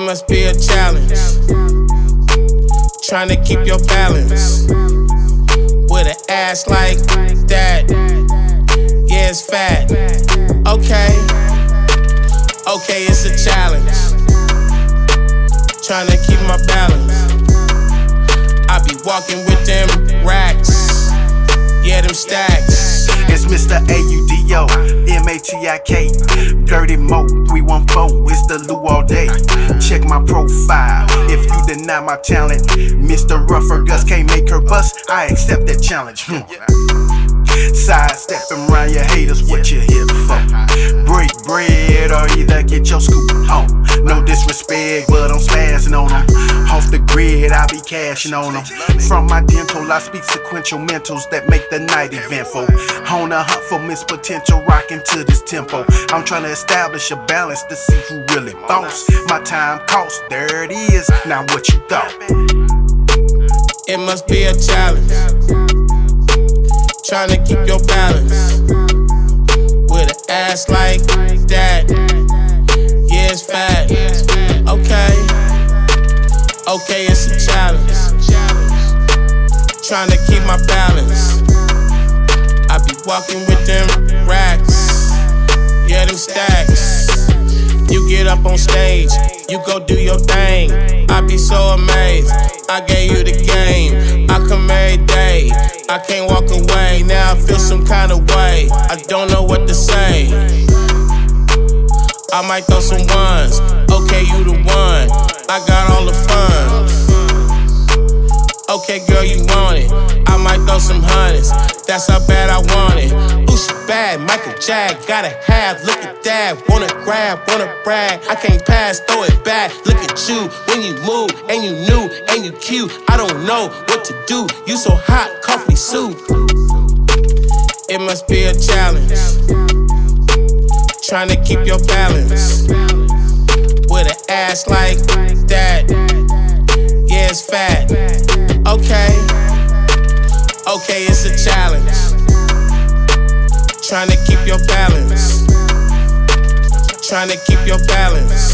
must be a challenge. Trying to keep your balance. With an ass like that. Yeah, it's fat. Okay. Okay, it's a challenge. Trying to keep my balance. I be walking with them racks. Yeah, them stacks. It's Mr. A-U-D-O, M-A-T-I-K, Dirty Mo, 314, it's the Lou all day. Check my profile, if you deny my talent, Mr. Ruffer Gus can't make her bust, I accept that challenge. Hmm. Sidestepping around your haters, what you here for? Break bread or either get your scoop home. No disrespect, but I'm spazzing on them. The grid, I be cashing on them. From my dental, I speak sequential mentals that make the night eventful. On a hunt for Miss Potential, rocking to this tempo. I'm trying to establish a balance to see who really boss. My time cost, there it is. Now what you thought? It must be a challenge. Trying to keep your balance. With an ass like that. Okay, it's a challenge. Trying to keep my balance. I be walking with them racks. Yeah, them stacks. You get up on stage, you go do your thing. I be so amazed. I gave you the game. I come every day. I can't walk away. Now I feel some kind of way. I don't know what to say. I might throw some ones. Okay, you the one. I got all the fun. Okay, girl, you want it. I might throw some hundreds. That's how bad I want it. Ooh, she bad. Michael Jack, gotta have. Look at that. Wanna grab, wanna brag. I can't pass, throw it back. Look at you when you move, and you new, and you cute. I don't know what to do. You so hot, coffee soup. It must be a challenge. Trying to keep your balance. With an ass like that. Yeah, it's fat. Okay. Okay, it's a challenge. Trying to keep your balance. Trying to keep your balance.